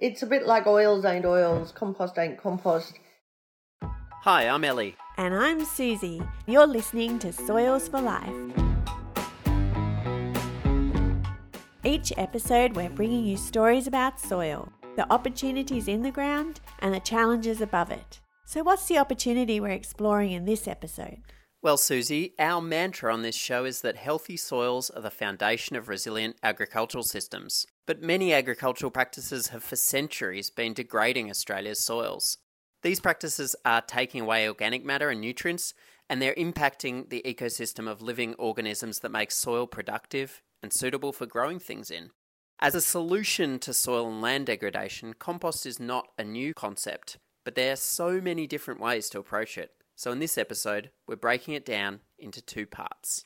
It's a bit like oils ain't oils, compost ain't compost. Hi, I'm Ellie. And I'm Susie. You're listening to Soils for Life. Each episode, we're bringing you stories about soil, the opportunities in the ground, and the challenges above it. So, what's the opportunity we're exploring in this episode? Well, Susie, our mantra on this show is that healthy soils are the foundation of resilient agricultural systems. But many agricultural practices have for centuries been degrading Australia's soils. These practices are taking away organic matter and nutrients, and they're impacting the ecosystem of living organisms that make soil productive, and suitable for growing things in. As a solution to soil and land degradation, compost is not a new concept, but there are so many different ways to approach it. So, in this episode, we're breaking it down into two parts.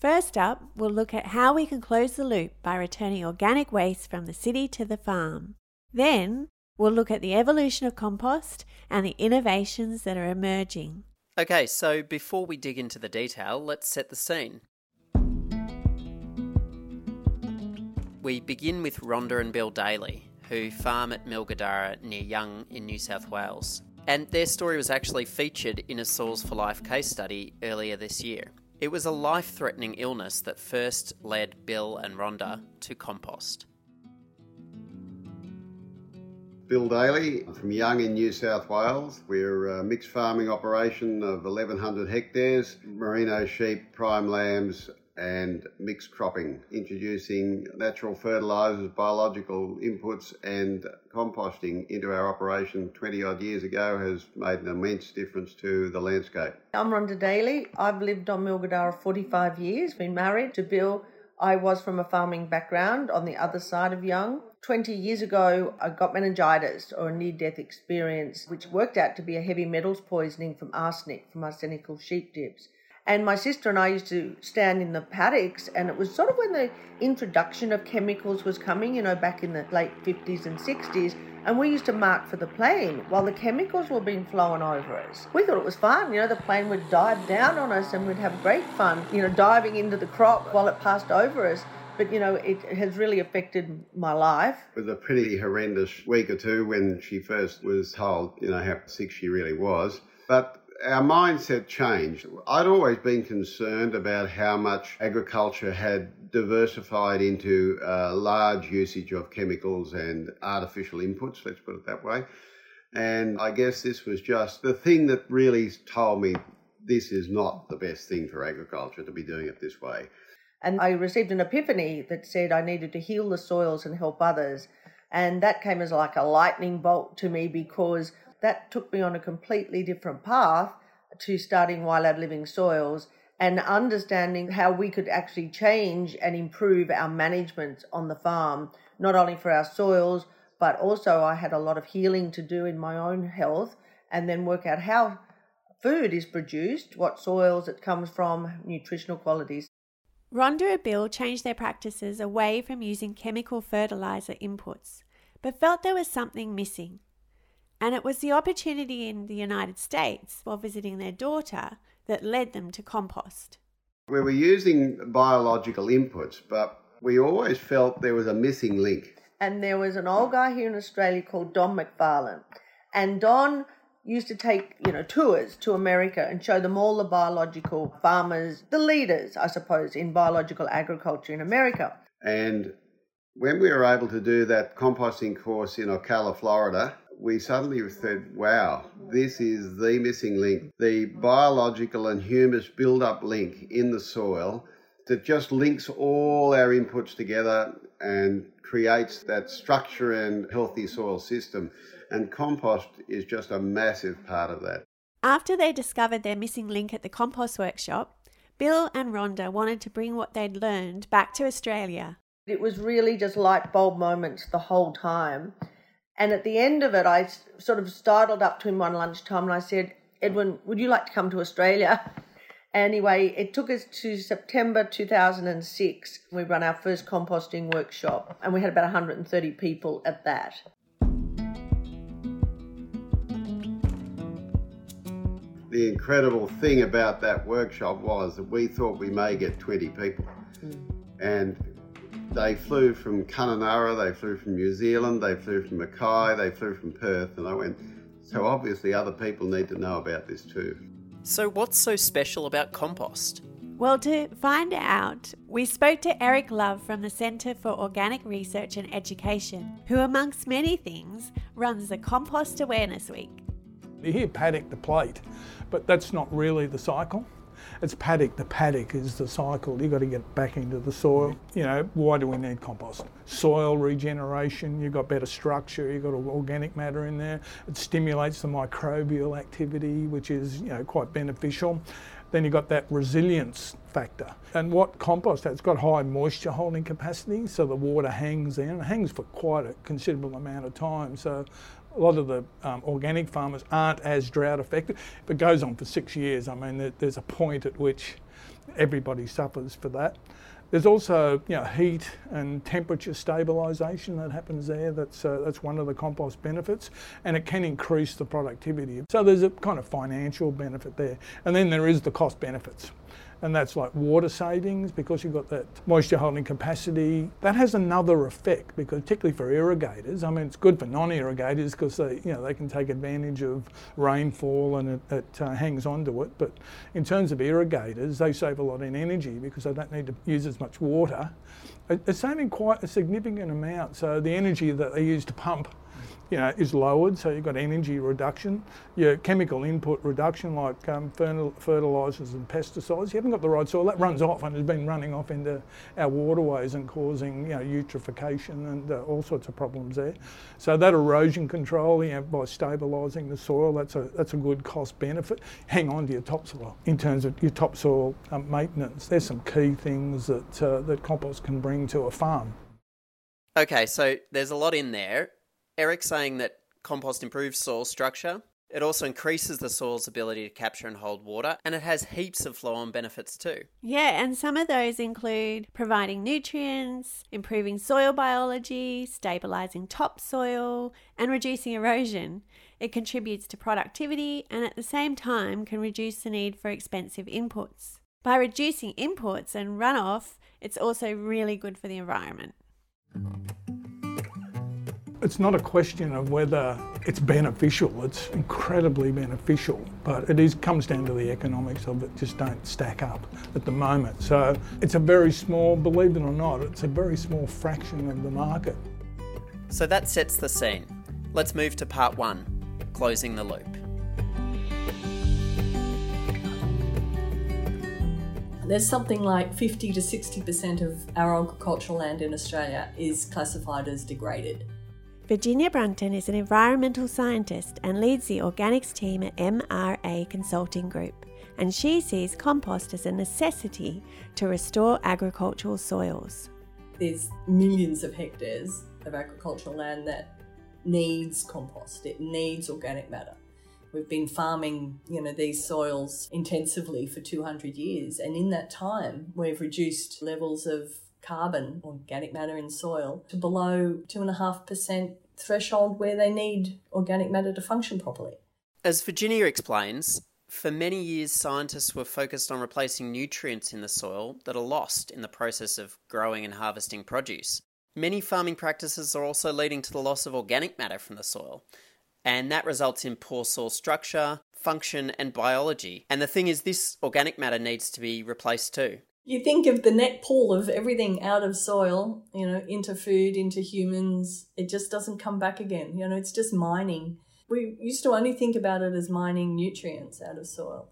First up, we'll look at how we can close the loop by returning organic waste from the city to the farm. Then, we'll look at the evolution of compost and the innovations that are emerging. Okay, so before we dig into the detail, let's set the scene. We begin with Rhonda and Bill Daly, who farm at Milgadara near Young in New South Wales. And their story was actually featured in a Soils for Life case study earlier this year. It was a life threatening illness that first led Bill and Rhonda to compost. Bill Daly from Young in New South Wales. We're a mixed farming operation of 1,100 hectares, merino sheep, prime lambs, and mixed cropping, introducing natural fertilisers, biological inputs, and composting into our operation 20 odd years ago has made an immense difference to the landscape. I'm Rhonda Daly. I've lived on Milgadara 45 years, been married to Bill. I was from a farming background on the other side of Young. 20 years ago, I got meningitis or a near death experience, which worked out to be a heavy metals poisoning from arsenic from arsenical sheep dips. And my sister and I used to stand in the paddocks, and it was sort of when the introduction of chemicals was coming, you know, back in the late 50s and 60s. And we used to mark for the plane while the chemicals were being flown over us. We thought it was fun, you know, the plane would dive down on us and we'd have great fun, you know, diving into the crop while it passed over us but you know it has really affected my life. It was a pretty horrendous week or two when she first was told, you know, how sick she really was. But our mindset changed. I'd always been concerned about how much agriculture had diversified into a large usage of chemicals and artificial inputs, let's put it that way. And I guess this was just the thing that really told me this is not the best thing for agriculture to be doing it this way. And I received an epiphany that said I needed to heal the soils and help others. And that came as like a lightning bolt to me because that took me on a completely different path to starting Wild Living Soils and understanding how we could actually change and improve our management on the farm, not only for our soils, but also I had a lot of healing to do in my own health and then work out how food is produced, what soils it comes from, nutritional qualities. Rhonda and Bill changed their practices away from using chemical fertilizer inputs, but felt there was something missing. And it was the opportunity in the United States while visiting their daughter that led them to compost. We were using biological inputs, but we always felt there was a missing link. And there was an old guy here in Australia called Don McFarlane. And Don used to take, you know, tours to America and show them all the biological farmers, the leaders, I suppose, in biological agriculture in America. And when we were able to do that composting course in Ocala, Florida, we suddenly said, wow, this is the missing link, the biological and humus build-up link in the soil that just links all our inputs together and creates that structure and healthy soil system. And compost is just a massive part of that. After they discovered their missing link at the compost workshop, Bill and Rhonda wanted to bring what they'd learned back to Australia. It was really just light bulb moments the whole time. And at the end of it, I sort of startled up to him one lunchtime and I said, Edwin, would you like to come to Australia? Anyway, it took us to September 2006. We run our first composting workshop and we had about 130 people at that. The incredible thing about that workshop was that we thought we may get 20 people. Mm. And They flew from Kununurra, they flew from New Zealand, they flew from Mackay, they flew from Perth, and I went, so obviously other people need to know about this too. So, what's so special about compost? Well, to find out, we spoke to Eric Love from the Centre for Organic Research and Education, who, amongst many things, runs the Compost Awareness Week. You hear paddock to plate, but that's not really the cycle. It's paddock The paddock is the cycle. You've got to get back into the soil. You know, why do we need compost? Soil regeneration, you've got better structure, you've got organic matter in there. It stimulates the microbial activity, which is, you know, quite beneficial. Then you've got that resilience factor. And what compost has, it's got high moisture holding capacity, so the water hangs there and it hangs for quite a considerable amount of time. So a lot of the um, organic farmers aren't as drought affected. If it goes on for six years, I mean, there's a point at which everybody suffers for that. There's also you know, heat and temperature stabilisation that happens there. That's, uh, that's one of the compost benefits, and it can increase the productivity. So there's a kind of financial benefit there. And then there is the cost benefits and that's like water savings because you've got that moisture holding capacity. That has another effect because particularly for irrigators, I mean it's good for non-irrigators because they you know they can take advantage of rainfall and it, it uh, hangs onto it. But in terms of irrigators, they save a lot in energy because they don't need to use as much water. It's saving quite a significant amount. So the energy that they use to pump you know, is lowered, so you've got energy reduction. Your chemical input reduction, like um, fertilisers and pesticides, you haven't got the right soil. That runs off and has been running off into our waterways and causing, you know, eutrophication and uh, all sorts of problems there. So that erosion control, you know, by stabilising the soil, that's a that's a good cost benefit. Hang on to your topsoil in terms of your topsoil um, maintenance. There's some key things that uh, that compost can bring to a farm. Okay, so there's a lot in there. Eric saying that compost improves soil structure. It also increases the soil's ability to capture and hold water, and it has heaps of flow on benefits too. Yeah, and some of those include providing nutrients, improving soil biology, stabilizing topsoil, and reducing erosion. It contributes to productivity and at the same time can reduce the need for expensive inputs. By reducing inputs and runoff, it's also really good for the environment it's not a question of whether it's beneficial. It's incredibly beneficial, but it is comes down to the economics of it. Just don't stack up at the moment. So it's a very small, believe it or not, it's a very small fraction of the market. So that sets the scene. Let's move to part one, closing the loop. There's something like 50 to 60% of our agricultural land in Australia is classified as degraded. Virginia Brunton is an environmental scientist and leads the organics team at MRA Consulting Group, and she sees compost as a necessity to restore agricultural soils. There's millions of hectares of agricultural land that needs compost. It needs organic matter. We've been farming, you know, these soils intensively for 200 years, and in that time, we've reduced levels of carbon, organic matter in soil, to below 2.5% threshold where they need organic matter to function properly. As Virginia explains, for many years, scientists were focused on replacing nutrients in the soil that are lost in the process of growing and harvesting produce. Many farming practices are also leading to the loss of organic matter from the soil, and that results in poor soil structure, function, and biology. And the thing is, this organic matter needs to be replaced too you think of the net pull of everything out of soil, you know, into food, into humans, it just doesn't come back again. You know, it's just mining. We used to only think about it as mining nutrients out of soil.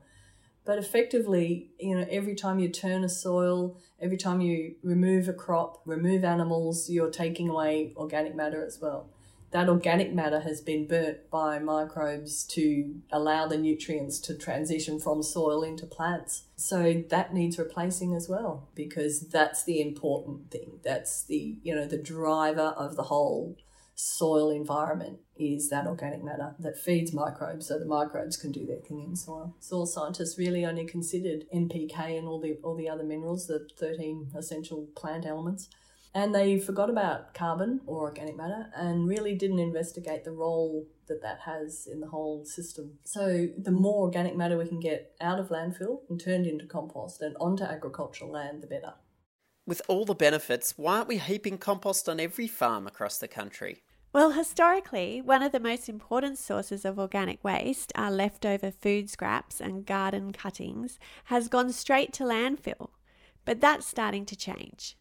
But effectively, you know, every time you turn a soil, every time you remove a crop, remove animals, you're taking away organic matter as well that organic matter has been burnt by microbes to allow the nutrients to transition from soil into plants. So that needs replacing as well because that's the important thing. That's the, you know, the driver of the whole soil environment is that organic matter that feeds microbes so the microbes can do their thing in soil. Soil scientists really only considered NPK and all the all the other minerals, the 13 essential plant elements and they forgot about carbon or organic matter and really didn't investigate the role that that has in the whole system. So, the more organic matter we can get out of landfill and turned into compost and onto agricultural land, the better. With all the benefits, why aren't we heaping compost on every farm across the country? Well, historically, one of the most important sources of organic waste, our leftover food scraps and garden cuttings, has gone straight to landfill. But that's starting to change.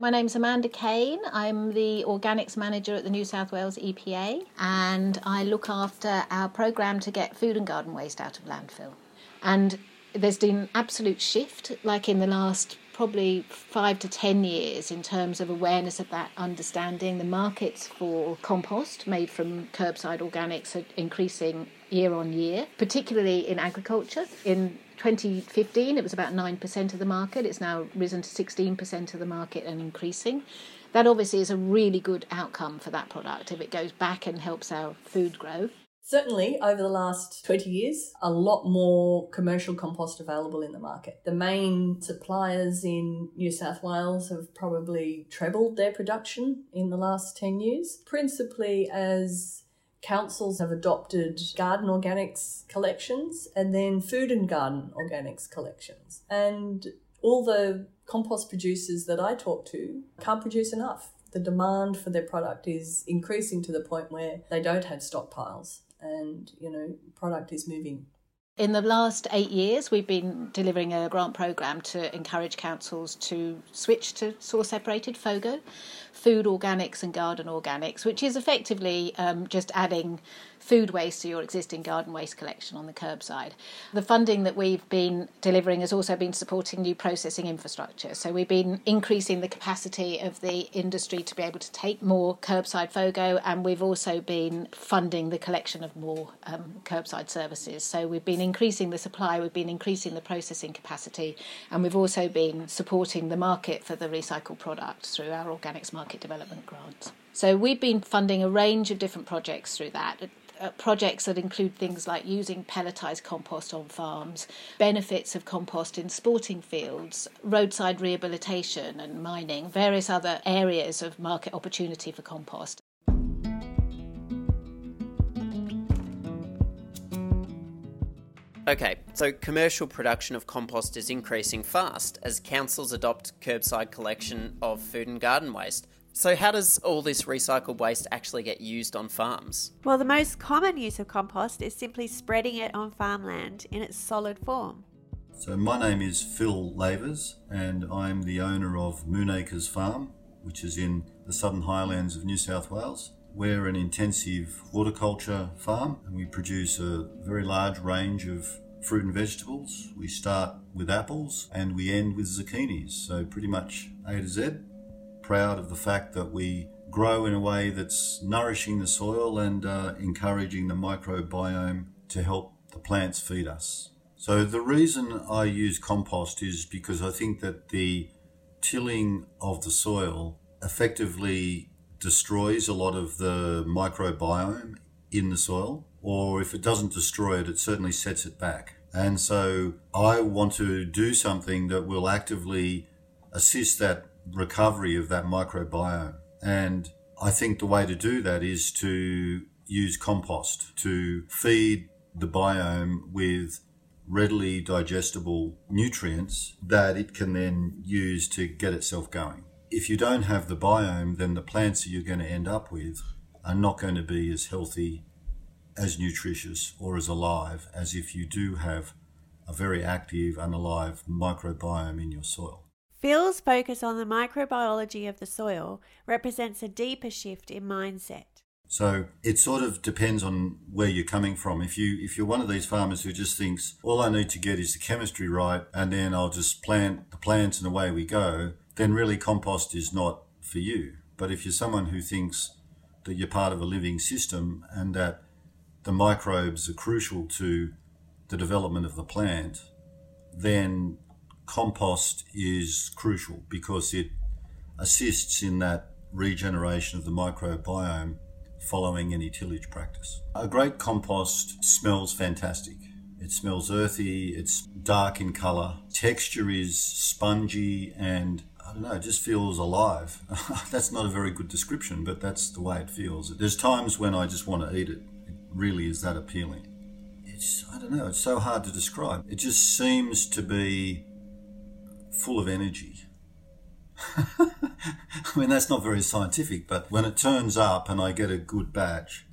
My name's Amanda Kane. I'm the organics manager at the New South Wales EPA and I look after our programme to get food and garden waste out of landfill. And there's been an absolute shift, like in the last probably five to ten years in terms of awareness of that understanding. The markets for compost made from curbside organics are increasing year on year, particularly in agriculture. In 2015, it was about 9% of the market. It's now risen to 16% of the market and increasing. That obviously is a really good outcome for that product if it goes back and helps our food grow. Certainly, over the last 20 years, a lot more commercial compost available in the market. The main suppliers in New South Wales have probably trebled their production in the last 10 years, principally as councils have adopted garden organics collections and then food and garden organics collections. And all the compost producers that I talk to can't produce enough. The demand for their product is increasing to the point where they don't have stockpiles and you know product is moving in the last eight years, we've been delivering a grant program to encourage councils to switch to source separated FOGO, food organics and garden organics, which is effectively um, just adding food waste to your existing garden waste collection on the curbside. The funding that we've been delivering has also been supporting new processing infrastructure. So we've been increasing the capacity of the industry to be able to take more curbside FOGO, and we've also been funding the collection of more um, curbside services. So we've been increasing the supply, we've been increasing the processing capacity, and we've also been supporting the market for the recycled product through our organics market development grants. So we've been funding a range of different projects through that uh, projects that include things like using pelletized compost on farms, benefits of compost in sporting fields, roadside rehabilitation and mining, various other areas of market opportunity for compost. Okay, so commercial production of compost is increasing fast as councils adopt curbside collection of food and garden waste. So, how does all this recycled waste actually get used on farms? Well, the most common use of compost is simply spreading it on farmland in its solid form. So, my name is Phil Lavers, and I'm the owner of Moonacres Farm, which is in the southern highlands of New South Wales. We're an intensive horticulture farm, and we produce a very large range of fruit and vegetables. We start with apples and we end with zucchinis, so pretty much A to Z proud of the fact that we grow in a way that's nourishing the soil and uh, encouraging the microbiome to help the plants feed us. So, the reason I use compost is because I think that the tilling of the soil effectively destroys a lot of the microbiome in the soil, or if it doesn't destroy it, it certainly sets it back. And so I want to do something that will actively assist that recovery of that microbiome. And I think the way to do that is to use compost to feed the biome with readily digestible nutrients that it can then use to get itself going. If you don't have the biome, then the plants that you're going to end up with are not going to be as healthy, as nutritious, or as alive as if you do have a very active, unalive microbiome in your soil. Phil's focus on the microbiology of the soil represents a deeper shift in mindset. So it sort of depends on where you're coming from. If you if you're one of these farmers who just thinks all I need to get is the chemistry right and then I'll just plant the plants and away we go, then really compost is not for you. But if you're someone who thinks that you're part of a living system and that the microbes are crucial to the development of the plant, then compost is crucial because it assists in that regeneration of the microbiome following any tillage practice. A great compost smells fantastic. It smells earthy, it's dark in colour, texture is spongy, and I don't know, it just feels alive. that's not a very good description, but that's the way it feels. There's times when I just want to eat it. It really is that appealing. It's, I don't know, it's so hard to describe. It just seems to be full of energy. I mean, that's not very scientific, but when it turns up and I get a good batch,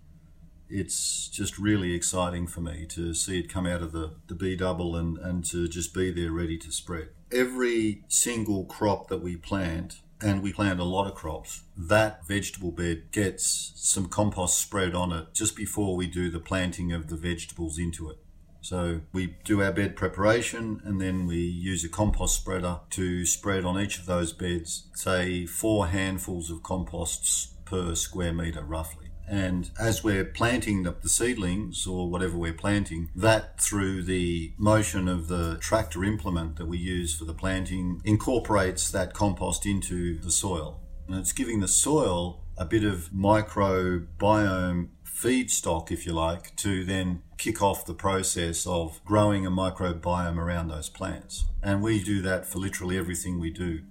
it's just really exciting for me to see it come out of the, the B double and, and to just be there ready to spread. Every single crop that we plant, and we plant a lot of crops, that vegetable bed gets some compost spread on it just before we do the planting of the vegetables into it. So we do our bed preparation and then we use a compost spreader to spread on each of those beds, say four handfuls of composts per square metre roughly. And as we're planting the, the, seedlings or whatever we're planting, that through the motion of the tractor implement that we use for the planting incorporates that compost into the soil. And it's giving the soil a bit of microbiome feedstock, if you like, to then kick off the process of growing a microbiome around those plants. And we do that for literally everything we do.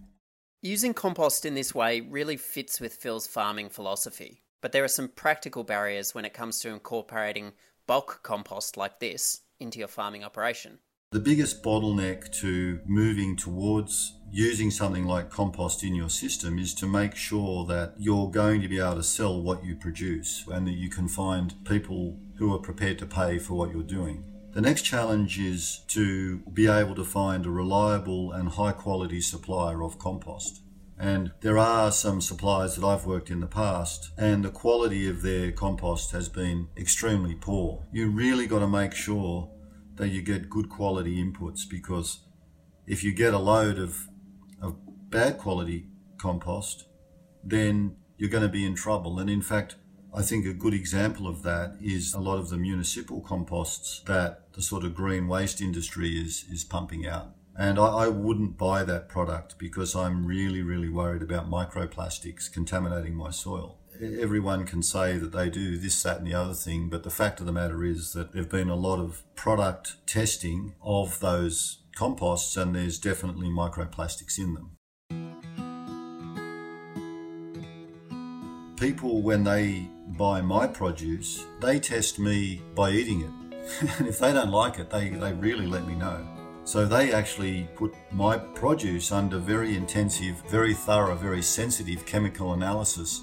Using compost in this way really fits with Phil's farming philosophy, but there are some practical barriers when it comes to incorporating bulk compost like this into your farming operation. The biggest bottleneck to moving towards using something like compost in your system is to make sure that you're going to be able to sell what you produce and that you can find people who are prepared to pay for what you're doing. The next challenge is to be able to find a reliable and high quality supplier of compost. And there are some suppliers that I've worked in the past, and the quality of their compost has been extremely poor. You really got to make sure that you get good quality inputs because if you get a load of, of bad quality compost, then you're going to be in trouble. And in fact, I think a good example of that is a lot of the municipal composts that the sort of green waste industry is, is pumping out. And I, I wouldn't buy that product because I'm really, really worried about microplastics contaminating my soil everyone can say that they do this, that, and the other thing, but the fact of the matter is that there have been a lot of product testing of those composts, and there's definitely microplastics in them. People, when they buy my produce, they test me by eating it. and if they don't like it, they, they really let me know. So they actually put my produce under very intensive, very thorough, very sensitive chemical analysis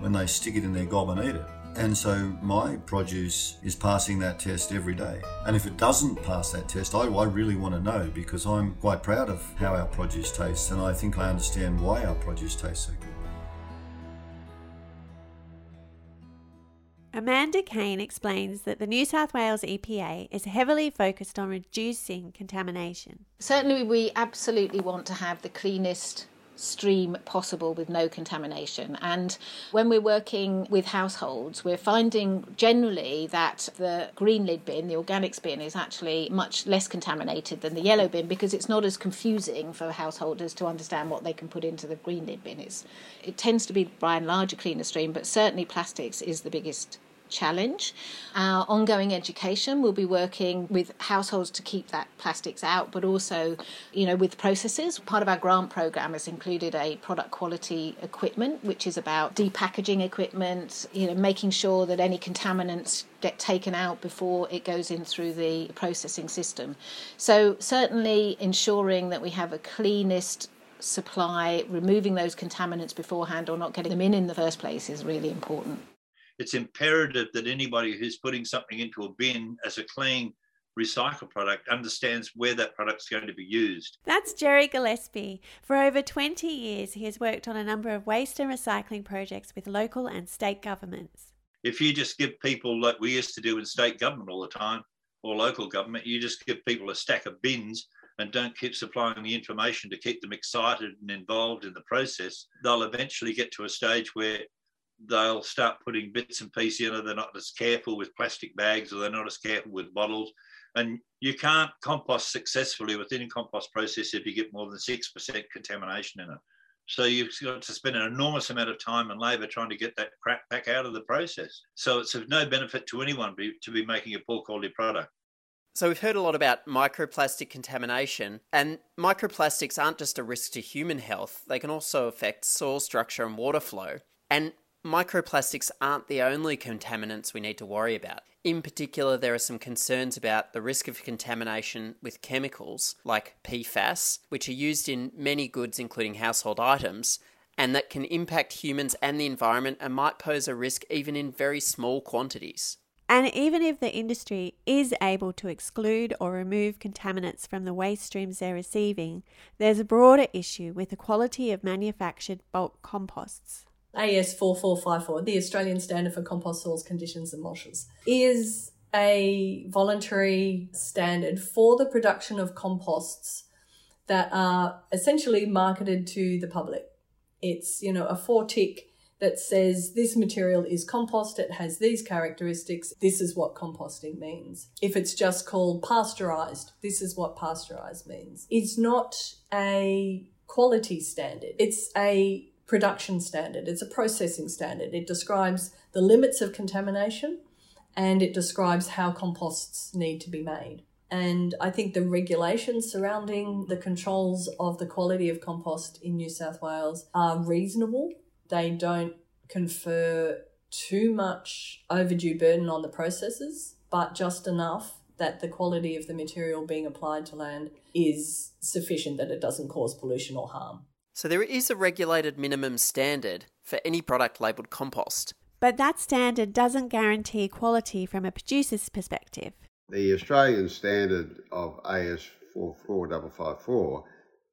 when they stick it in their gob and eat it. And so my produce is passing that test every day. And if it doesn't pass that test, I, I, really want to know because I'm quite proud of how our produce tastes and I think I understand why our produce tastes so good. Amanda Kane explains that the New South Wales EPA is heavily focused on reducing contamination. Certainly, we absolutely want to have the cleanest stream possible with no contamination. And when we're working with households, we're finding generally that the green lid bin, the organics bin, is actually much less contaminated than the yellow bin because it's not as confusing for householders to understand what they can put into the green lid bin. It's, it tends to be by and large a cleaner stream, but certainly plastics is the biggest challenge. Our ongoing education will be working with households to keep that plastics out, but also, you know, with processes. Part of our grant program has included a product quality equipment, which is about depackaging equipment, you know, making sure that any contaminants get taken out before it goes in through the processing system. So certainly ensuring that we have a cleanest supply, removing those contaminants beforehand or not getting them in in the first place is really important it's imperative that anybody who's putting something into a bin as a clean recycled product understands where that product's going to be used. That's Gerry Gillespie. For over 20 years, he has worked on a number of waste and recycling projects with local and state governments. If you just give people, like we used to do in state government all the time, or local government, you just give people a stack of bins and don't keep supplying the information to keep them excited and involved in the process, they'll eventually get to a stage where they'll start putting bits and pieces in it. They're not as careful with plastic bags or they're not as careful with bottles. And you can't compost successfully within a compost process if you get more than 6% contamination in it. So you've got to spend an enormous amount of time and labour trying to get that crap back out of the process. So it's of no benefit to anyone to be making a poor quality product. So we've heard a lot about microplastic contamination, and microplastics aren't just a risk to human health, they can also affect soil structure and water flow. And Microplastics aren't the only contaminants we need to worry about. In particular, there are some concerns about the risk of contamination with chemicals like PFAS, which are used in many goods, including household items, and that can impact humans and the environment and might pose a risk even in very small quantities. And even if the industry is able to exclude or remove contaminants from the waste streams they're receiving, there's a broader issue with the quality of manufactured bulk composts. AS 4454, the Australian Standard for Compost Soils, Conditions and Mulches, is a voluntary standard for the production of composts that are essentially marketed to the public. It's, you know, a four tick that says this material is compost, it has these characteristics, this is what composting means. If it's just called pasteurized, this is what pasteurized means. It's not a quality standard, it's a production standard, it's a processing standard. It describes the limits of contamination and it describes how composts need to be made. And I think the regulations surrounding the controls of the quality of compost in New South Wales are reasonable they don't confer too much overdue burden on the processes, but just enough that the quality of the material being applied to land is sufficient that it doesn't cause pollution or harm. So there is a regulated minimum standard for any product labelled compost. But that standard doesn't guarantee quality from a producer's perspective. The Australian standard of AS 44554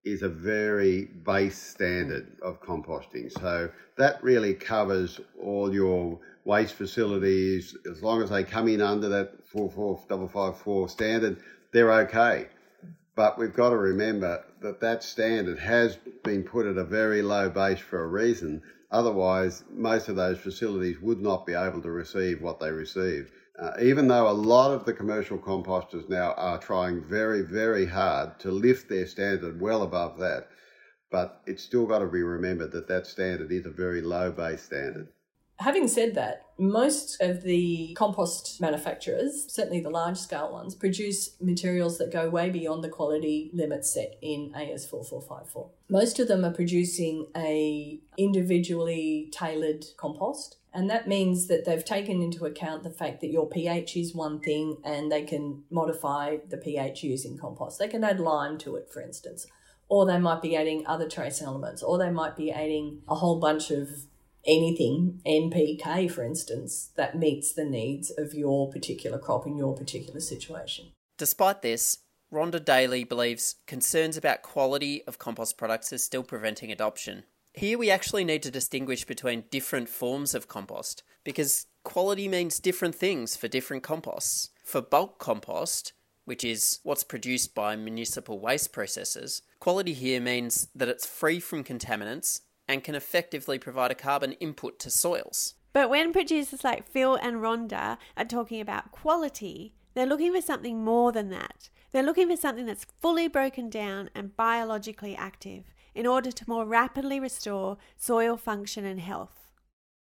is a very base standard of composting. So that really covers all your waste facilities. As long as they come in under that 44554 standard, they're okay. But we've got to remember that that standard has been put at a very low base for a reason. Otherwise, most of those facilities would not be able to receive what they receive. Uh, even though a lot of the commercial composters now are trying very, very hard to lift their standard well above that, but it's still got to be remembered that that standard is a very low base standard. Having said that, most of the compost manufacturers, certainly the large scale ones, produce materials that go way beyond the quality limits set in AS4454. Most of them are producing a individually tailored compost and that means that they've taken into account the fact that your pH is one thing and they can modify the pH using compost. They can add lime to it, for instance, or they might be adding other trace elements, or they might be adding a whole bunch of anything, NPK, for instance, that meets the needs of your particular crop in your particular situation. Despite this, Rhonda Daly believes concerns about quality of compost products are still preventing adoption. Here we actually need to distinguish between different forms of compost because quality means different things for different composts. For bulk compost, which is what's produced by municipal waste processors, quality here means that it's free from contaminants and can effectively provide a carbon input to soils. But when producers like Phil and Rhonda are talking about quality, they're looking for something more than that. They're looking for something that's fully broken down and biologically active in order to more rapidly restore soil function and health.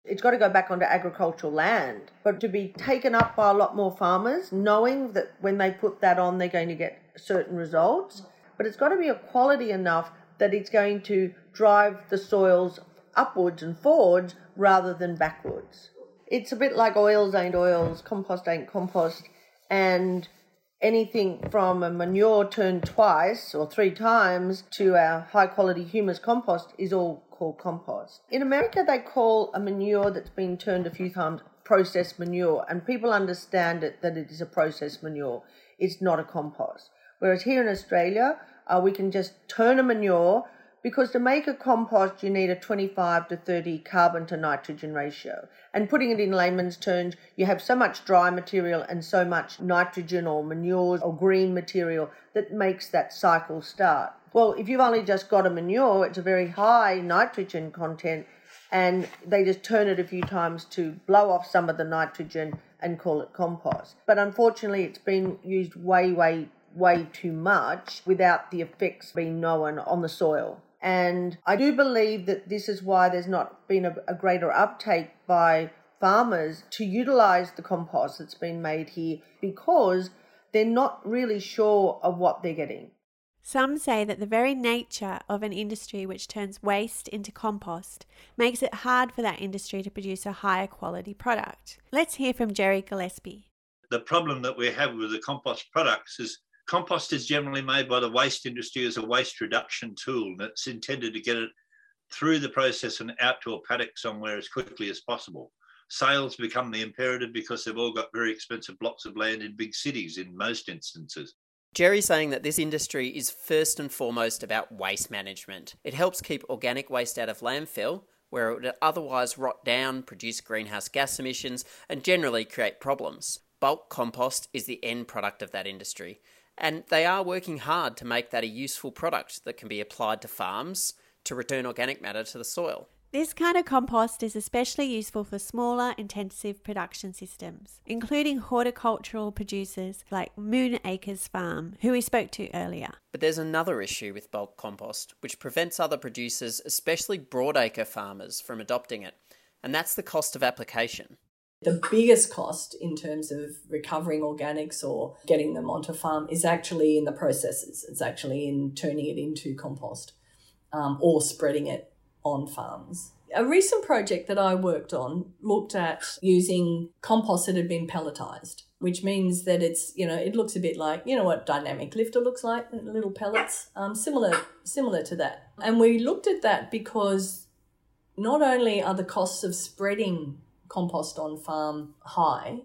It's got to go back onto agricultural land, but to be taken up by a lot more farmers, knowing that when they put that on, they're going to get certain results. But it's got to be a quality enough that it's going to drive the soils upwards and forwards rather than backwards. It's a bit like oils ain't oils, compost ain't compost, and anything from a manure turned twice or three times to our high quality humus compost is all called compost. In America, they call a manure that's been turned a few times processed manure, and people understand it that it is a processed manure. It's not a compost. Whereas here in Australia, uh, we can just turn a manure. Because to make a compost you need a 25 to 30 carbon to nitrogen ratio. And putting it in layman's terms you have so much dry material and so much nitrogen or manure or green material that makes that cycle start. Well if you've only just got a manure it's a very high nitrogen content and they just turn it a few times to blow off some of the nitrogen and call it compost. But unfortunately it's been used way way way too much without the effects being known on the soil and I do believe that this is why there's not been a, a greater uptake by farmers to utilize the compost that's been made here because they're not really sure of what they're getting. Some say that the very nature of an industry which turns waste into compost makes it hard for that industry to produce a higher quality product. Let's hear from Gerry Gillespie. The problem that we have with the compost products is compost is generally made by the waste industry as a waste reduction tool and it's intended to get it through the process and out to a paddock somewhere as quickly as possible. Sales become the imperative because they've all got very expensive blocks of land in big cities in most instances. Gerry's saying that this industry is first and foremost about waste management. It helps keep organic waste out of landfill, where it would otherwise rot down, produce greenhouse gas emissions, and generally create problems. Bulk compost is the end product of that industry, and they are working hard to make that a useful product that can be applied to farms to return organic matter to the soil. This kind of compost is especially useful for smaller, intensive production systems, including horticultural producers like Moon Acres Farm, who we spoke to earlier. But there's another issue with bulk compost, which prevents other producers, especially broadacre farmers, from adopting it, and that's the cost of application. The biggest cost in terms of recovering organics or getting them onto farm is actually in the processes. It's actually in turning it into compost um, or spreading it on farms. A recent project that I worked on looked at using compost that had been pelletized, which means that it's, you know, it looks a bit like, you know what dynamic lifter looks like, little pellets, um, similar, similar to that. And we looked at that because not only are the costs of spreading compost on farm high,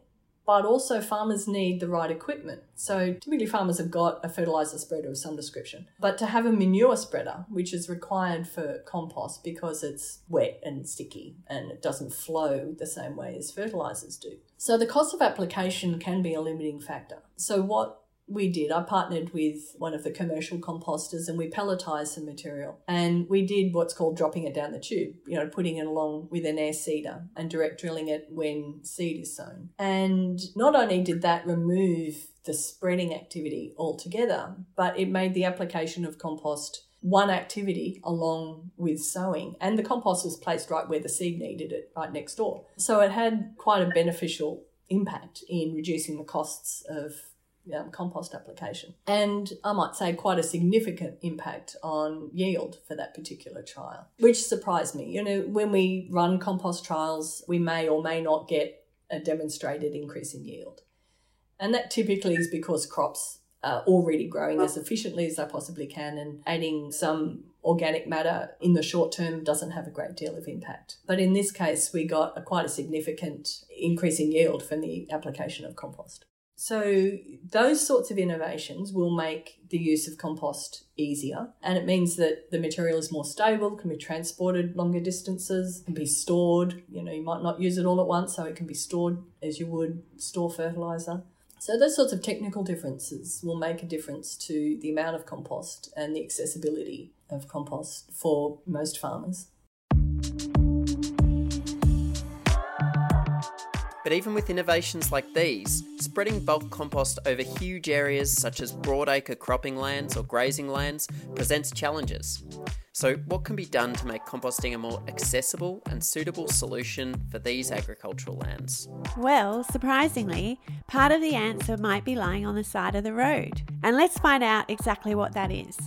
but also farmers need the right equipment. So typically farmers have got a fertilizer spreader of some description, but to have a manure spreader, which is required for compost because it's wet and sticky and it doesn't flow the same way as fertilizers do. So the cost of application can be a limiting factor. So what we did. I partnered with one of the commercial composters and we pelletized some material. And we did what's called dropping it down the tube, you know, putting it along with an air seeder and direct drilling it when seed is sown. And not only did that remove the spreading activity altogether, but it made the application of compost one activity along with sowing. And the compost was placed right where the seed needed it, right next door. So it had quite a beneficial impact in reducing the costs of um, compost application. And I might say quite a significant impact on yield for that particular trial, which surprised me. You know, when we run compost trials, we may or may not get a demonstrated increase in yield. And that typically is because crops are already growing as efficiently as they possibly can, and adding some organic matter in the short term doesn't have a great deal of impact. But in this case, we got a quite a significant increase in yield from the application of compost. So, those sorts of innovations will make the use of compost easier, and it means that the material is more stable, can be transported longer distances, can be stored. You know, you might not use it all at once, so it can be stored as you would store fertilizer. So, those sorts of technical differences will make a difference to the amount of compost and the accessibility of compost for most farmers. But even with innovations like these, spreading bulk compost over huge areas such as broadacre cropping lands or grazing lands presents challenges. So, what can be done to make composting a more accessible and suitable solution for these agricultural lands? Well, surprisingly, part of the answer might be lying on the side of the road. And let's find out exactly what that is.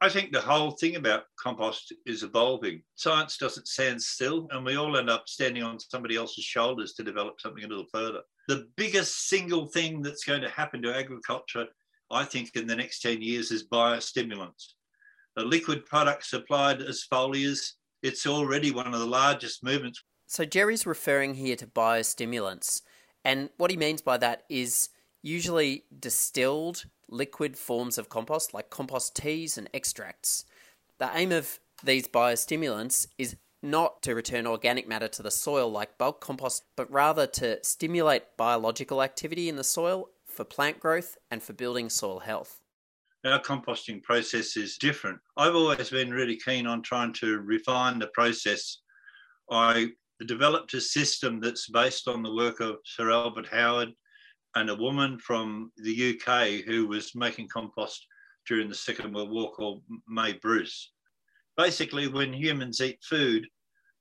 I think the whole thing about compost is evolving. Science doesn't stand still, and we all end up standing on somebody else's shoulders to develop something a little further. The biggest single thing that's going to happen to agriculture, I think, in the next 10 years is biostimulants. The liquid product supplied as foliars, it's already one of the largest movements. So, Gerry's referring here to biostimulants, and what he means by that is usually distilled liquid forms of compost like compost teas and extracts. The aim of these biostimulants is not to return organic matter to the soil like bulk compost, but rather to stimulate biological activity in the soil for plant growth and for building soil health. Our composting process is different. I've always been really keen on trying to refine the process. I developed a system that's based on the work of Sir Albert Howard and a woman from the UK who was making compost during the Second World War called Maye Bruce. Basically, when humans eat food,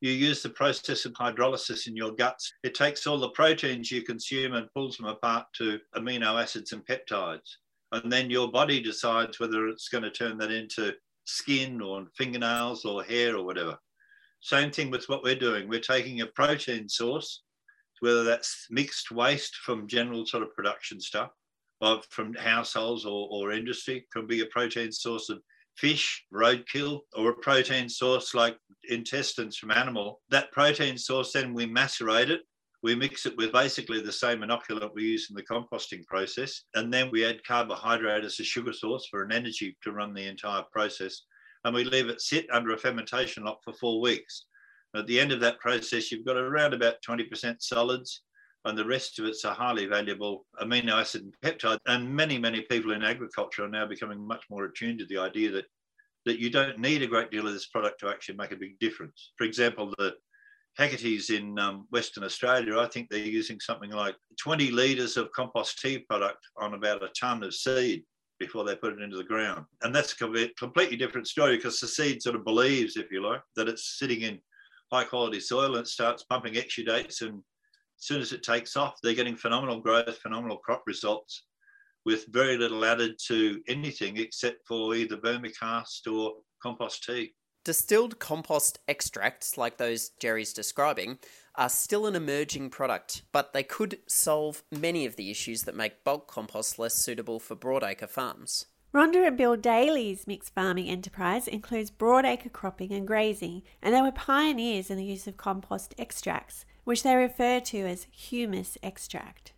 you use the process of hydrolysis in your guts. It takes all the proteins you consume and pulls them apart to amino acids and peptides. And then your body decides whether it's going to turn that into skin or fingernails or hair or whatever. Same thing with what we're doing. We're taking a protein source, whether that's mixed waste from general sort of production stuff, or from households or, or industry, can be a protein source of fish, roadkill, or a protein source like intestines from animal. That protein source, then we macerate it. We mix it with basically the same inoculant we use in the composting process. And then we add carbohydrate as a sugar source for an energy to run the entire process. And we leave it sit under a fermentation lock for four weeks. At the end of that process, you've got around about 20% solids, and the rest of it's a highly valuable amino acid and peptide. And many, many people in agriculture are now becoming much more attuned to the idea that that you don't need a great deal of this product to actually make a big difference. For example, the Hecate's in um, Western Australia, I think they're using something like 20 litres of compost tea product on about a tonne of seed before they put it into the ground. And that's a completely different story because the seed sort of believes, if you like, that it's sitting in high quality soil and it starts pumping exudates and as soon as it takes off, they're getting phenomenal growth, phenomenal crop results with very little added to anything except for either vermicast or compost tea. Distilled compost extracts, like those Gerry's describing, are still an emerging product, but they could solve many of the issues that make bulk compost less suitable for broadacre farms. Rhonda and Bill Daly's mixed farming enterprise includes broadacre cropping and grazing, and they were pioneers in the use of compost extracts, which they refer to as humus extract.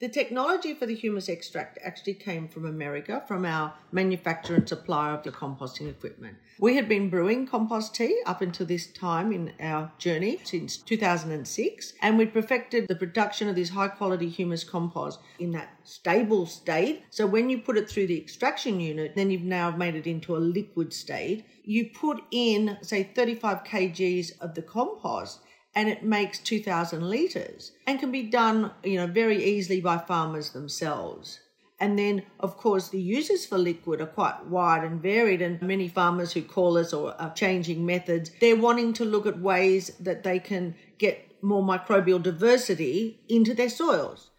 The technology for the humus extract actually came from America, from our manufacturer and supplier of the composting equipment. We had been brewing compost tea up until this time in our journey since 2006, and we'd perfected the production of this high quality humus compost in that stable state. So when you put it through the extraction unit, then you've now made it into a liquid state. You put in, say, 35 kgs of the compost and it makes 2000 litres and can be done you know very easily by farmers themselves. And then of course the uses for liquid are quite wide and varied and many farmers who call us or are changing methods they're wanting to look at ways that they can get more microbial diversity into their soils.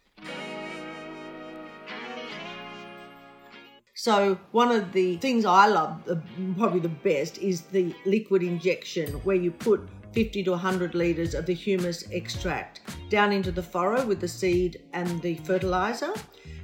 So one of the things I love, probably the best, is the liquid injection where you put 50 to 100 litres of the humus extract down into the furrow with the seed and the fertilizer.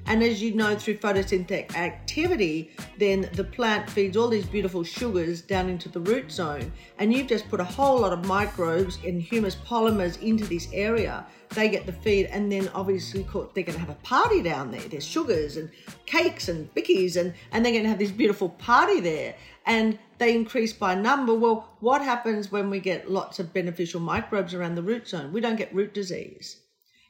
And as you know, through photosynthetic activity, then the plant feeds all these beautiful sugars down into the root zone. And you've just put a whole lot of microbes and humus polymers into this area. They get the feed, and then obviously they're going to have a party down there. There's sugars and cakes and bickies, and, and they're going to have this beautiful party there. And they increase by number. Well, what happens when we get lots of beneficial microbes around the root zone? We don't get root disease.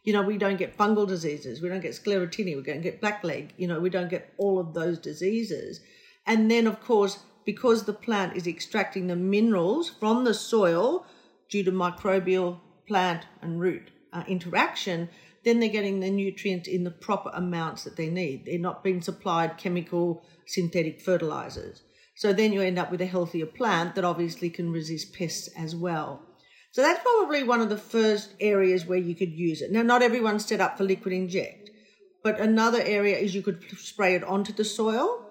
You know, we don't get fungal diseases. We don't get sclerotinia. We don't get blackleg. You know, we don't get all of those diseases. And then, of course, because the plant is extracting the minerals from the soil due to microbial plant and root uh, interaction, then they're getting the nutrients in the proper amounts that they need. They're not being supplied chemical synthetic fertilizers. So then you end up with a healthier plant that obviously can resist pests as well. So that's probably one of the first areas where you could use it. Now, not everyone's set up for liquid inject, but another area is you could spray it onto the soil.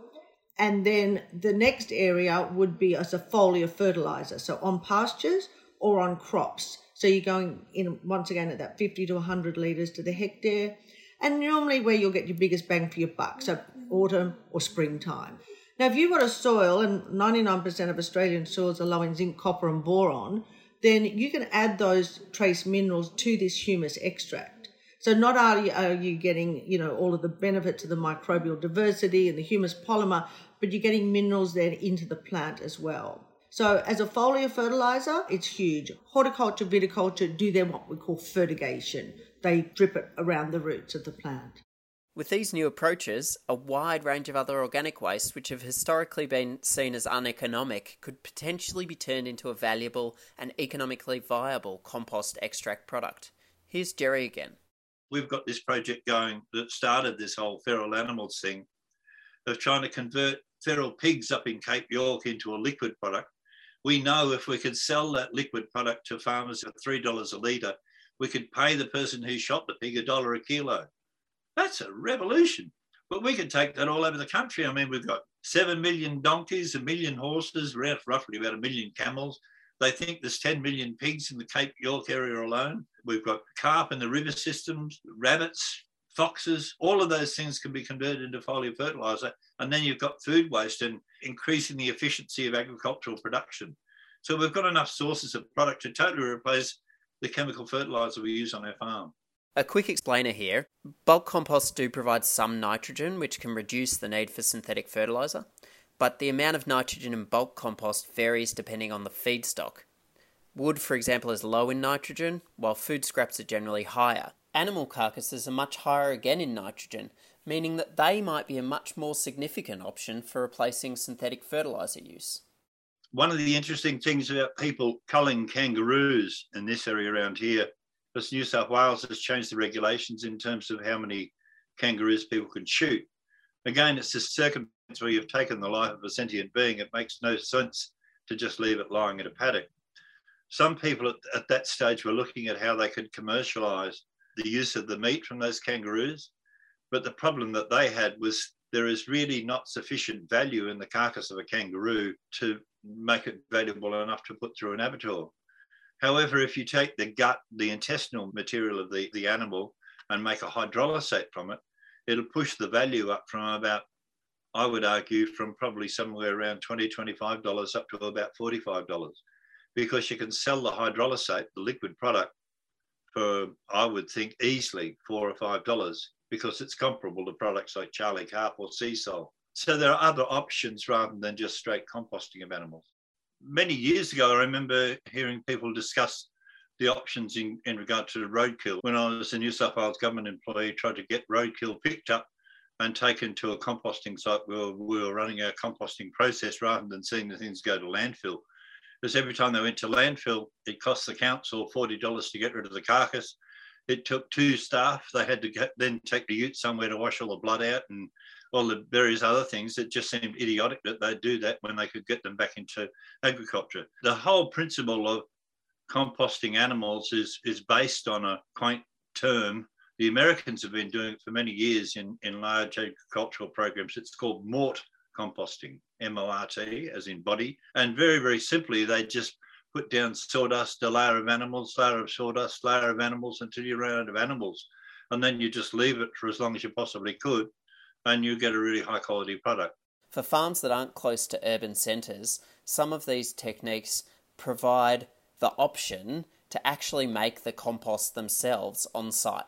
And then the next area would be as a foliar fertilizer, so on pastures or on crops. So you're going in once again at that 50 to 100 litres to the hectare, and normally where you'll get your biggest bang for your buck, so autumn or springtime. Now, if you've got a soil, and 99% of Australian soils are low in zinc, copper, and boron, then you can add those trace minerals to this humus extract. So not only are you getting, you know, all of the benefit to the microbial diversity and the humus polymer, but you're getting minerals then into the plant as well. So as a foliar fertilizer, it's huge. Horticulture, viticulture do their what we call fertigation. They drip it around the roots of the plant. With these new approaches, a wide range of other organic waste which have historically been seen as uneconomic could potentially be turned into a valuable and economically viable compost extract product. Here's Gerry again. We've got this project going that started this whole feral animals thing of trying to convert feral pigs up in Cape York into a liquid product, We know if we could sell that liquid product to farmers at $3 a litre, we could pay the person who shot the pig a dollar a kilo. That's a revolution. But we could take that all over the country. I mean, we've got 7 million donkeys, a million horses, roughly about a million camels. They think there's 10 million pigs in the Cape York area alone. We've got carp in the river systems, rabbits, foxes, all of those things can be converted into foliar fertilizer. And then you've got food waste and increasing the efficiency of agricultural production. So we've got enough sources of product to totally replace the chemical fertilizer we use on our farm. A quick explainer here bulk composts do provide some nitrogen, which can reduce the need for synthetic fertilizer, but the amount of nitrogen in bulk compost varies depending on the feedstock. Wood, for example, is low in nitrogen, while food scraps are generally higher. Animal carcasses are much higher again in nitrogen, meaning that they might be a much more significant option for replacing synthetic fertilizer use. One of the interesting things about people culling kangaroos in this area around here because New South Wales has changed the regulations in terms of how many kangaroos people can shoot. Again, it's a circumstance where you've taken the life of a sentient being. It makes no sense to just leave it lying in a paddock. Some people at, at that stage were looking at how they could commercialise the use of the meat from those kangaroos. But the problem that they had was there is really not sufficient value in the carcass of a kangaroo to make it valuable enough to put through an abattoir. However, if you take the gut, the intestinal material of the, the animal and make a hydrolysate from it, it'll push the value up from about, I would argue, from probably somewhere around $20, $25 up to about $45 because you can sell the hydrolysate, the liquid product, for, I would think, easily four or five dollars because it's comparable to products like Charlie Carp or Sea. So there are other options rather than just straight composting of animals many years ago, I remember hearing people discuss the options in, in regard to roadkill. When I was a New South Wales government employee, tried to get roadkill picked up and taken to a composting site where we were running our composting process rather than seeing the things go to landfill. Because every time they went to landfill, it cost the council $40 to get rid of the carcass. It took two staff. They had to get, then take the ute somewhere to wash all the blood out and all the various other things. It just seemed idiotic that they'd do that when they could get them back into agriculture. The whole principle of composting animals is, is based on a quaint term. The Americans have been doing it for many years in, in large agricultural programs. It's called mort composting, M O R T, as in body. And very, very simply, they just put down sawdust, a layer of animals, layer of sawdust, layer of animals until you run out of animals. And then you just leave it for as long as you possibly could and you get a really high quality product. For farms that aren't close to urban centres, some of these techniques provide the option to actually make the compost themselves on site,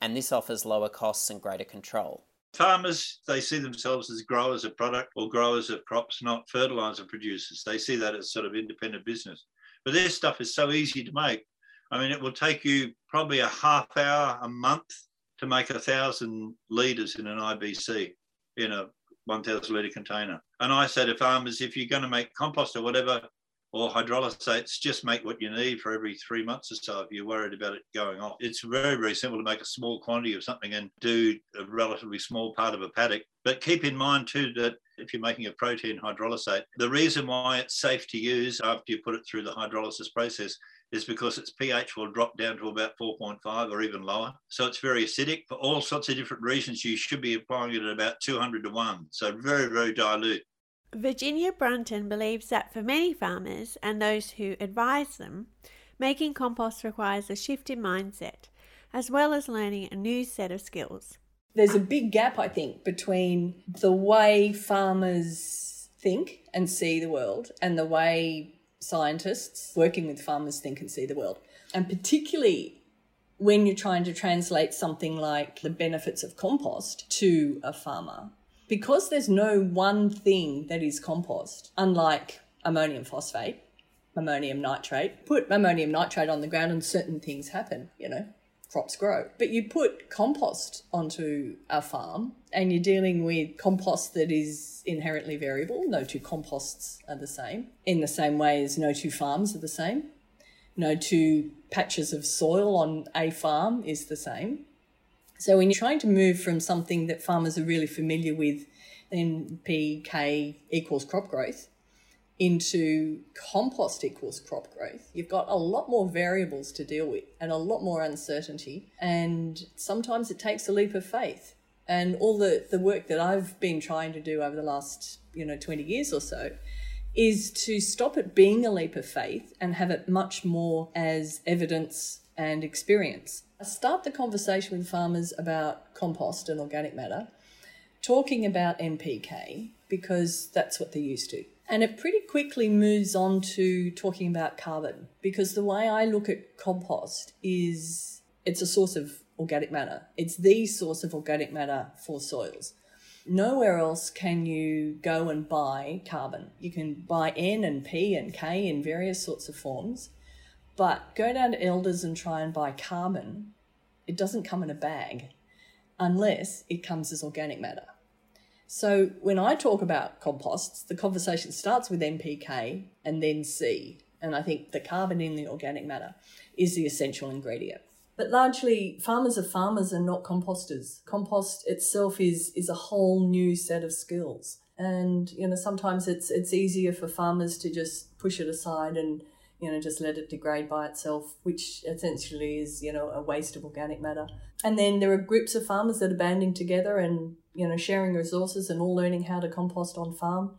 and this offers lower costs and greater control. Farmers, they see themselves as growers of product or growers of crops, not fertiliser producers. They see that as sort of independent business. But their stuff is so easy to make. I mean, it will take you probably a half hour a month to make a thousand litres in an IBC in a 1,000 litre container. And I say to farmers, um, if you're going to make compost or whatever, or hydrolysates, just make what you need for every three months or so if you're worried about it going off. It's very, very simple to make a small quantity of something and do a relatively small part of a paddock. But keep in mind too that if you're making a protein hydrolysate, the reason why it's safe to use after you put it through the hydrolysis process is because its pH will drop down to about 4.5 or even lower. So it's very acidic. For all sorts of different reasons, you should be applying it at about 200 to 1. So very, very dilute. Virginia Brunton believes that for many farmers and those who advise them, making compost requires a shift in mindset, as well as learning a new set of skills. There's a big gap, I think, between the way farmers think and see the world and the way scientists working with farmers think and see the world. And particularly when you're trying to translate something like the benefits of compost to a farmer, because there's no one thing that is compost, unlike ammonium phosphate, ammonium nitrate, put ammonium nitrate on the ground and certain things happen, you know, crops grow. But you put compost onto a farm and you're dealing with compost that is inherently variable. No two composts are the same, in the same way as no two farms are the same. No two patches of soil on a farm is the same. So when you're trying to move from something that farmers are really familiar with, NPK equals crop growth, into compost equals crop growth, you've got a lot more variables to deal with and a lot more uncertainty. And sometimes it takes a leap of faith. And all the, the work that I've been trying to do over the last, you know, 20 years or so is to stop it being a leap of faith and have it much more as evidence and experience. I start the conversation with farmers about compost and organic matter, talking about NPK because that's what they're used to. And it pretty quickly moves on to talking about carbon because the way I look at compost is it's a source of organic matter. It's the source of organic matter for soils. Nowhere else can you go and buy carbon. You can buy N and P and K in various sorts of forms, but go down to Elders and try and buy carbon. It doesn't come in a bag unless it comes as organic matter. So when I talk about composts, the conversation starts with NPK and then C. And I think the carbon in the organic matter is the essential ingredient. But largely, farmers are farmers and not composters. Compost itself is is a whole new set of skills, and you know sometimes it's it's easier for farmers to just push it aside and you know just let it degrade by itself, which essentially is you know a waste of organic matter. And then there are groups of farmers that are banding together and you know, sharing resources and all learning how to compost on farm.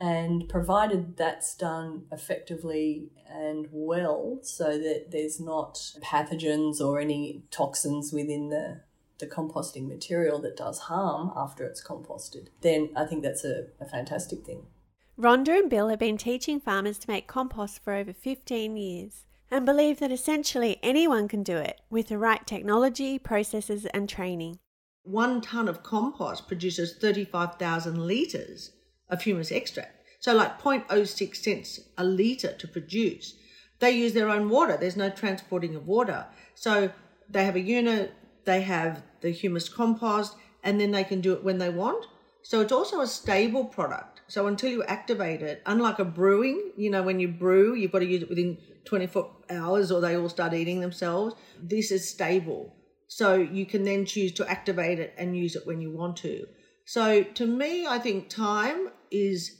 And provided that's done effectively and well, so that there's not pathogens or any toxins within the, the composting material that does harm after it's composted, then I think that's a, a fantastic thing. Rhonda and Bill have been teaching farmers to make compost for over 15 years and believe that essentially anyone can do it with the right technology, processes, and training. One tonne of compost produces 35,000 litres of humus extract. So, like 0.06 cents a litre to produce. They use their own water, there's no transporting of water. So, they have a unit, they have the humus compost, and then they can do it when they want. So, it's also a stable product. So, until you activate it, unlike a brewing, you know, when you brew, you've got to use it within 24 hours or they all start eating themselves. This is stable. So you can then choose to activate it and use it when you want to. So to me, I think time is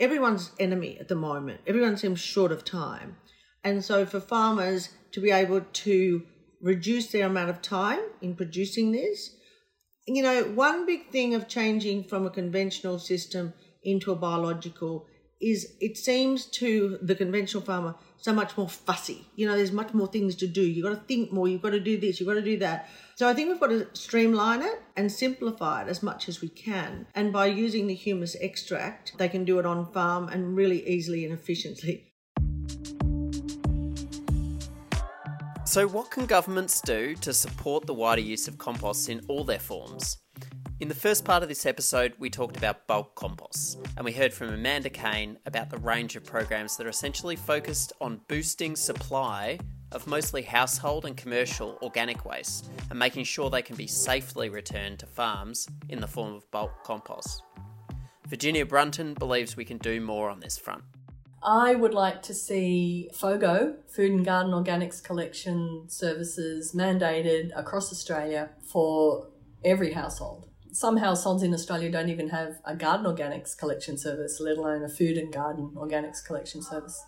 everyone's enemy at the moment. Everyone seems short of time. And so for farmers to be able to reduce their amount of time in producing this, you know, one big thing of changing from a conventional system into a biological is it seems to the conventional farmer so much more fussy. You know, there's much more things to do. You've got to think more, you've got to do this, you've got to do that. So I think we've got to streamline it and simplify it as much as we can. And by using the humus extract, they can do it on farm and really easily and efficiently. So, what can governments do to support the wider use of composts in all their forms? In the first part of this episode, we talked about bulk compost, and we heard from Amanda Kane about the range of programs that are essentially focused on boosting supply of mostly household and commercial organic waste and making sure they can be safely returned to farms in the form of bulk compost. Virginia Brunton believes we can do more on this front. I would like to see FOGO, Food and Garden Organics Collection Services, mandated across Australia for every household some households in Australia don't even have a garden organics collection service, let alone a food and garden organics collection service.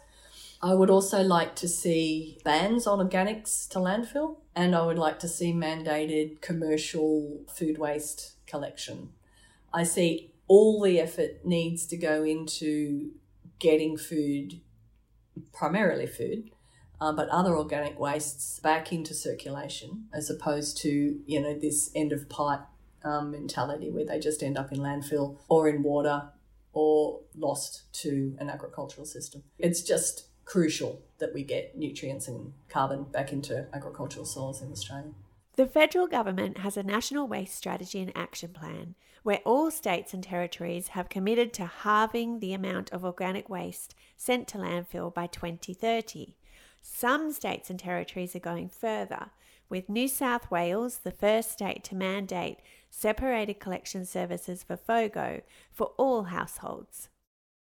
I would also like to see bans on organics to landfill, and I would like to see mandated commercial food waste collection. I see all the effort needs to go into getting food, primarily food, uh, but other organic wastes back into circulation as opposed to, you know, this end of pipe um, mentality where they just end up in landfill or in water or lost to an agricultural system. It's just crucial that we get nutrients and carbon back into agricultural soils in Australia. The federal government has a national waste strategy and action plan where all states and territories have committed to halving the amount of organic waste sent to landfill by 2030. Some states and territories are going further, with New South Wales the first state to mandate separated collection services for FOGO for all households.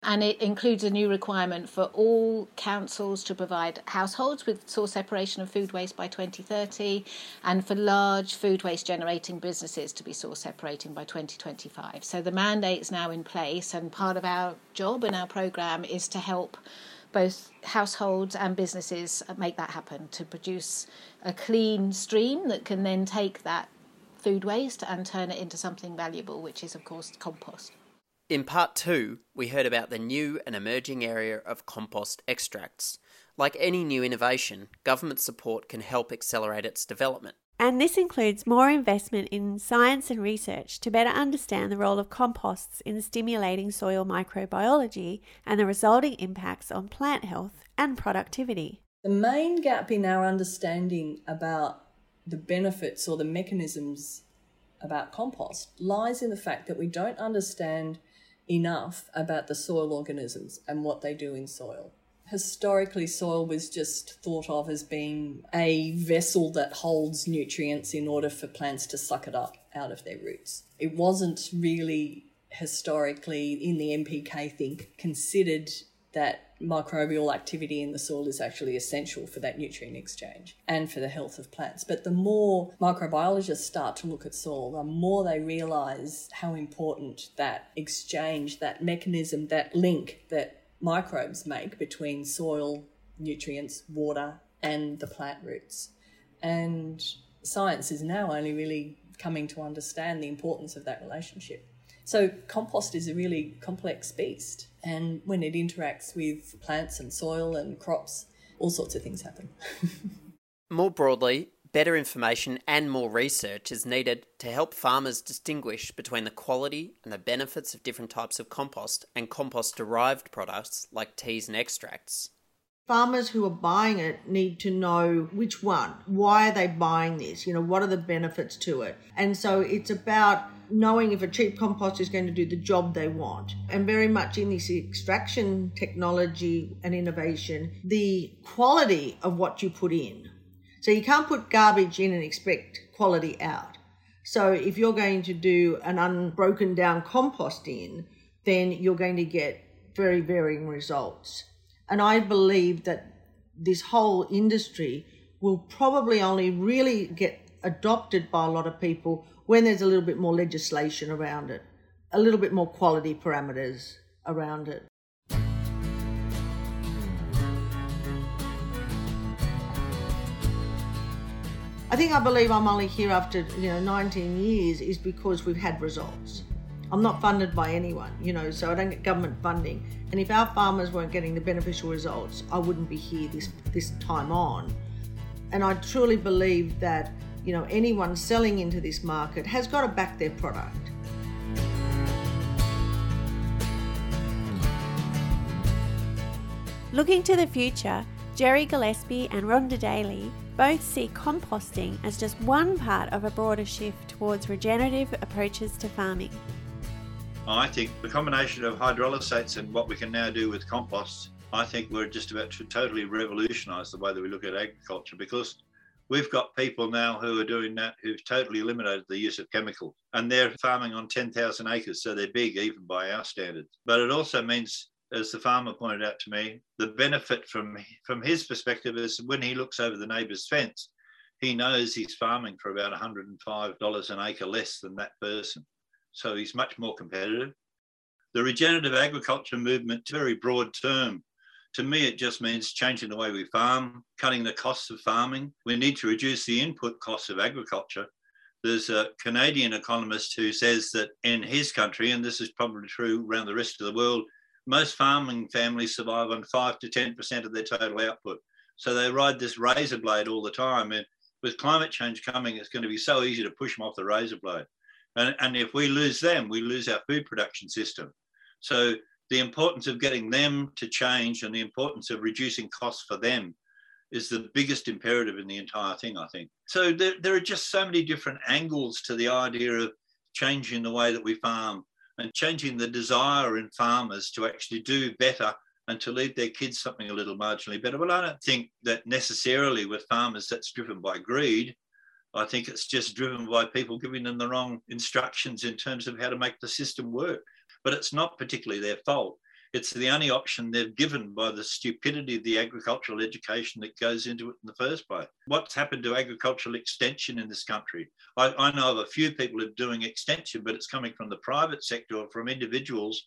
And it includes a new requirement for all councils to provide households with source separation of food waste by 2030 and for large food waste generating businesses to be source separating by 2025. So the mandate's now in place, and part of our job and our programme is to help both households and businesses make that happen to produce a clean stream that can then take that food waste and turn it into something valuable, which is, of course, compost. In part two, we heard about the new and emerging area of compost extracts. Like any new innovation, government support can help accelerate its development. And this includes more investment in science and research to better understand the role of composts in stimulating soil microbiology and the resulting impacts on plant health and productivity. The main gap in our understanding about the benefits or the mechanisms about compost lies in the fact that we don't understand enough about the soil organisms and what they do in soil. Historically, soil was just thought of as being a vessel that holds nutrients in order for plants to suck it up out of their roots. It wasn't really historically in the NPK think considered that microbial activity in the soil is actually essential for that nutrient exchange and for the health of plants. But the more microbiologists start to look at soil, the more they realize how important that exchange, that mechanism, that link that microbes make between soil, nutrients, water, and the plant roots. And science is now only really coming to understand the importance of that relationship. So, compost is a really complex beast. And when it interacts with plants and soil and crops, all sorts of things happen. more broadly, better information and more research is needed to help farmers distinguish between the quality and the benefits of different types of compost and compost derived products like teas and extracts. Farmers who are buying it need to know which one. Why are they buying this? You know, what are the benefits to it? And so it's about knowing if a cheap compost is going to do the job they want. And very much in this extraction technology and innovation, the quality of what you put in. So you can't put garbage in and expect quality out. So if you're going to do an unbroken down compost in, then you're going to get very varying results. And I believe that this whole industry will probably only really get adopted by a lot of people when there's a little bit more legislation around it, a little bit more quality parameters around it. I think I believe I'm only here after you know 19 years is because we've had results. I'm not funded by anyone, you know, so I don't get government funding. And if our farmers weren't getting the beneficial results, I wouldn't be here this this time on. And I truly believe that you know, anyone selling into this market has got to back their product. Looking to the future, Gerry Gillespie and Rhonda Daly both see composting as just one part of a broader shift towards regenerative approaches to farming. I think the combination of hydrolysates and what we can now do with composts, I think we're just about to totally revolutionise the way that we look at agriculture because We've got people now who are doing that who've totally eliminated the use of chemical and they're farming on 10,000 acres. So they're big even by our standards. But it also means, as the farmer pointed out to me, the benefit from, from his perspective is when he looks over the neighbour's fence, he knows he's farming for about $105 an acre less than that person. So he's much more competitive. The regenerative agriculture movement, very broad term, to me, it just means changing the way we farm, cutting the costs of farming. We need to reduce the input costs of agriculture. There's a Canadian economist who says that in his country, and this is probably true around the rest of the world, most farming families survive on 5 to 10% of their total output. So they ride this razor blade all the time. And with climate change coming, it's going to be so easy to push them off the razor blade. And, and if we lose them, we lose our food production system. So the importance of getting them to change and the importance of reducing costs for them is the biggest imperative in the entire thing, I think. So there, there are just so many different angles to the idea of changing the way that we farm and changing the desire in farmers to actually do better and to leave their kids something a little marginally better. But I don't think that necessarily with farmers that's driven by greed. I think it's just driven by people giving them the wrong instructions in terms of how to make the system work but it's not particularly their fault. It's the only option they're given by the stupidity of the agricultural education that goes into it in the first place. What's happened to agricultural extension in this country? I, I know of a few people who are doing extension, but it's coming from the private sector or from individuals,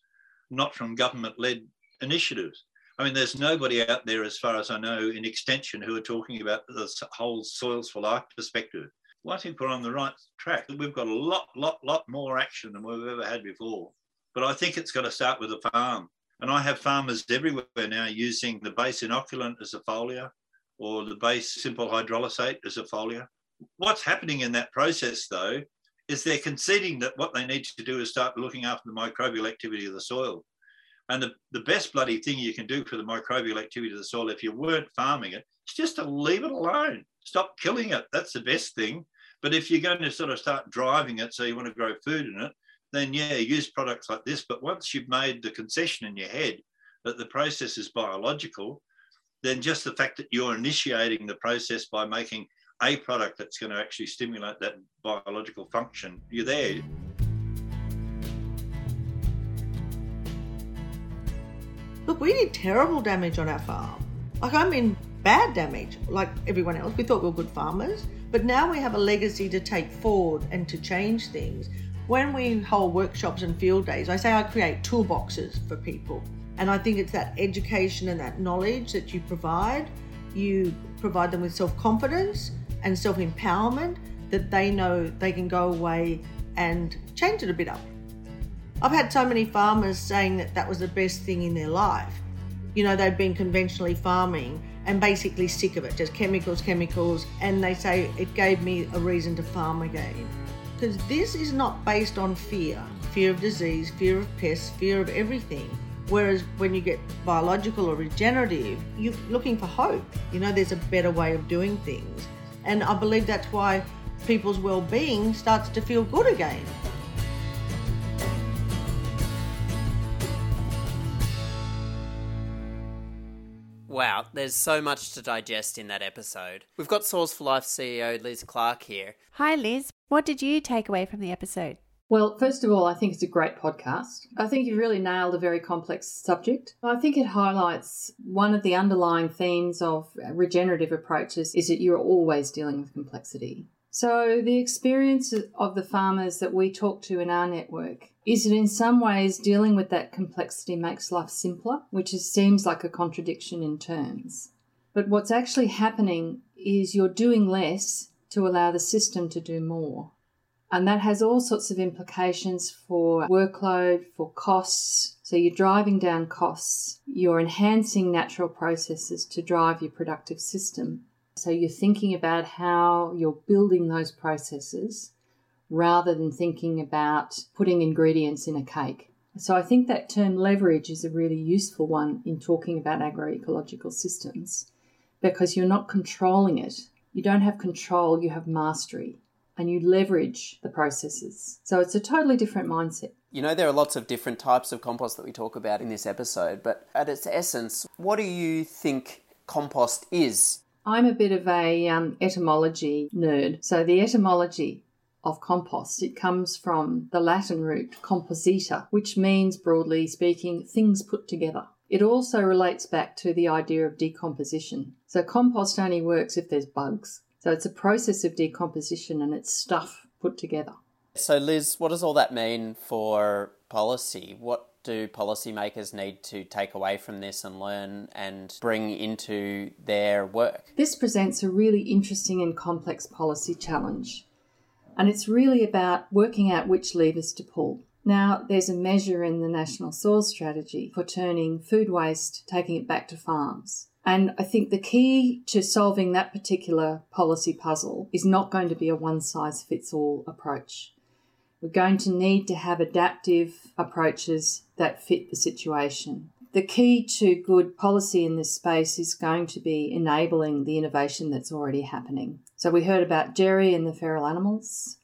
not from government led initiatives. I mean, there's nobody out there, as far as I know, in extension who are talking about the whole soils for life perspective. Well, I think we're on the right track. We've got a lot, lot, lot more action than we've ever had before. But I think it's got to start with the farm. And I have farmers everywhere now using the base inoculant as a foliar or the base simple hydrolysate as a foliar. What's happening in that process, though, is they're conceding that what they need to do is start looking after the microbial activity of the soil. And the, the best bloody thing you can do for the microbial activity of the soil, if you weren't farming it, is just to leave it alone. Stop killing it. That's the best thing. But if you're going to sort of start driving it so you want to grow food in it, then yeah, use products like this. But once you've made the concession in your head that the process is biological, then just the fact that you're initiating the process by making a product that's going to actually stimulate that biological function, you're there. Look, we did terrible damage on our farm. Like, I mean, bad damage, like everyone else. We thought we were good farmers, but now we have a legacy to take forward and to change things when we hold workshops and field days, I say I create toolboxes for people. And I think it's that education and that knowledge that you provide. You provide them with self confidence and self empowerment that they know they can go away and change it a bit up. I've had so many farmers saying that that was the best thing in their life. You know, they've been conventionally farming and basically sick of it, just chemicals, chemicals, and they say it gave me a reason to farm again because this is not based on fear fear of disease, fear of pests, fear of everything. Whereas when you get biological or regenerative, you're looking for hope. You know, there's a better way of doing things. And I believe that's why people's well being starts to feel good again. Wow, there's so much to digest in that episode. We've got Soils for Life CEO Liz Clark here. Hi, Liz. What did you take away from the episode? Well, first of all, I think it's a great podcast. I think you've really nailed a very complex subject. I think it highlights one of the underlying themes of regenerative approaches is that you're always dealing with complexity. So, the experience of the farmers that we talk to in our network is that in some ways dealing with that complexity makes life simpler, which is, seems like a contradiction in terms. But what's actually happening is you're doing less to allow the system to do more. And that has all sorts of implications for workload, for costs. So you're driving down costs, you're enhancing natural processes to drive your productive system. So you're thinking about how you're building those processes rather than thinking about putting ingredients in a cake. So I think that term leverage is a really useful one in talking about agroecological systems because you're not controlling it. You don't have control, you have mastery and you leverage the processes. So it's a totally different mindset. You know, there are lots of different types of compost that we talk about in this episode, but at its essence, what do you think compost is? I'm a bit of a um, etymology nerd. So the etymology of compost. It comes from the Latin root composita, which means, broadly speaking, things put together. It also relates back to the idea of decomposition. So, compost only works if there's bugs. So, it's a process of decomposition and it's stuff put together. So, Liz, what does all that mean for policy? What do policymakers need to take away from this and learn and bring into their work? This presents a really interesting and complex policy challenge. And it's really about working out which levers to pull. Now, there's a measure in the National Soil Strategy for turning food waste, taking it back to farms. And I think the key to solving that particular policy puzzle is not going to be a one size fits all approach. We're going to need to have adaptive approaches that fit the situation. The key to good policy in this space is going to be enabling the innovation that's already happening. So we heard about Gerry and the feral animals.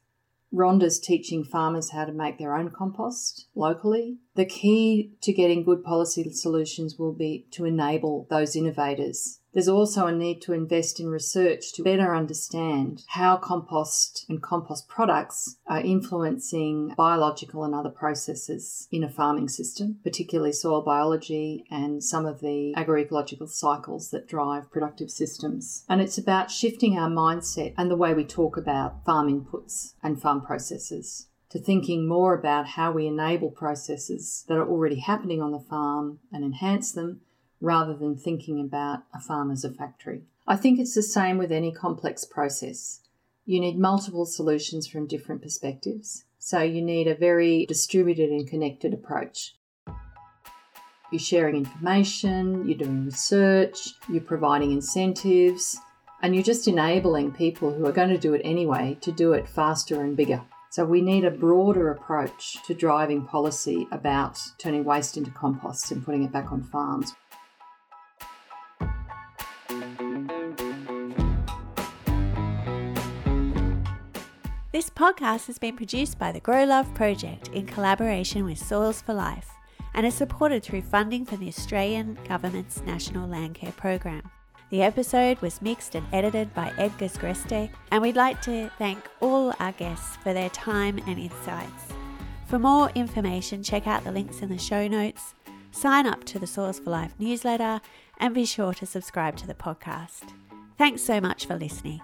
Rhonda's teaching farmers how to make their own compost locally. The key to getting good policy solutions will be to enable those innovators There's also a need to invest in research to better understand how compost and compost products are influencing biological and other processes in a farming system, particularly soil biology and some of the agroecological cycles that drive productive systems. And it's about shifting our mindset and the way we talk about farm inputs and farm processes to thinking more about how we enable processes that are already happening on the farm and enhance them rather than thinking about a farm as a factory. I think it's the same with any complex process. You need multiple solutions from different perspectives, so you need a very distributed and connected approach. You're sharing information, you're doing research, you're providing incentives, and you're just enabling people who are going to do it anyway to do it faster and bigger. So we need a broader approach to driving policy about turning waste into compost and putting it back on farms. Podcast has been produced by the Grow Love Project in collaboration with Soils for Life and is supported through funding from the Australian Government's National Landcare Program. The episode was mixed and edited by Edgar Sgreste, and we'd like to thank all our guests for their time and insights. For more information, check out the links in the show notes, sign up to the Soils for Life newsletter, and be sure to subscribe to the podcast. Thanks so much for listening.